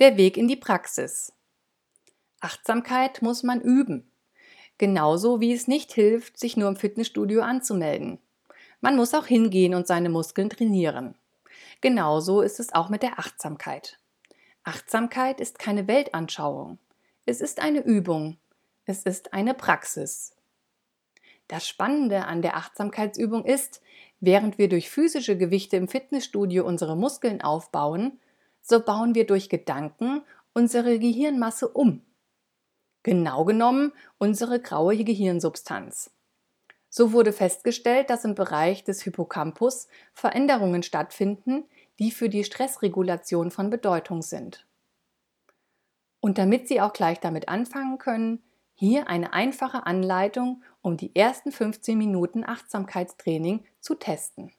Der Weg in die Praxis. Achtsamkeit muss man üben. Genauso wie es nicht hilft, sich nur im Fitnessstudio anzumelden. Man muss auch hingehen und seine Muskeln trainieren. Genauso ist es auch mit der Achtsamkeit. Achtsamkeit ist keine Weltanschauung. Es ist eine Übung. Es ist eine Praxis. Das Spannende an der Achtsamkeitsübung ist, während wir durch physische Gewichte im Fitnessstudio unsere Muskeln aufbauen, so bauen wir durch Gedanken unsere Gehirnmasse um. Genau genommen unsere graue Gehirnsubstanz. So wurde festgestellt, dass im Bereich des Hippocampus Veränderungen stattfinden, die für die Stressregulation von Bedeutung sind. Und damit Sie auch gleich damit anfangen können, hier eine einfache Anleitung, um die ersten 15 Minuten Achtsamkeitstraining zu testen.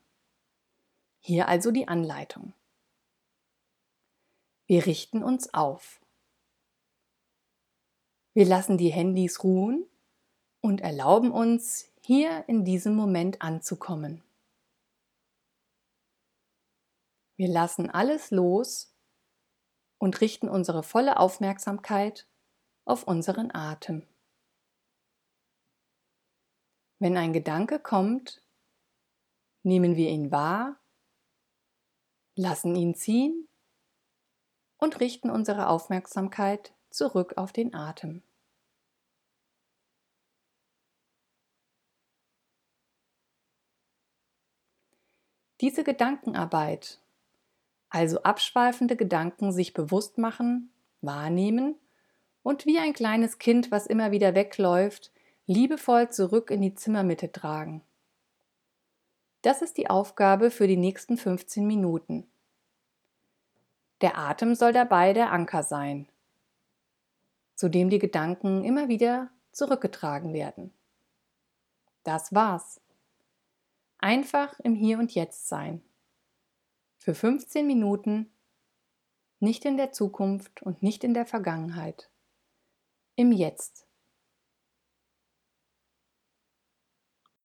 Hier also die Anleitung. Wir richten uns auf. Wir lassen die Handys ruhen und erlauben uns, hier in diesem Moment anzukommen. Wir lassen alles los und richten unsere volle Aufmerksamkeit auf unseren Atem. Wenn ein Gedanke kommt, nehmen wir ihn wahr, lassen ihn ziehen und richten unsere Aufmerksamkeit zurück auf den Atem. Diese Gedankenarbeit also abschweifende Gedanken sich bewusst machen, wahrnehmen und wie ein kleines Kind, was immer wieder wegläuft, liebevoll zurück in die Zimmermitte tragen. Das ist die Aufgabe für die nächsten 15 Minuten. Der Atem soll dabei der Anker sein, zu dem die Gedanken immer wieder zurückgetragen werden. Das war's. Einfach im Hier und Jetzt sein für 15 Minuten, nicht in der Zukunft und nicht in der Vergangenheit, im Jetzt.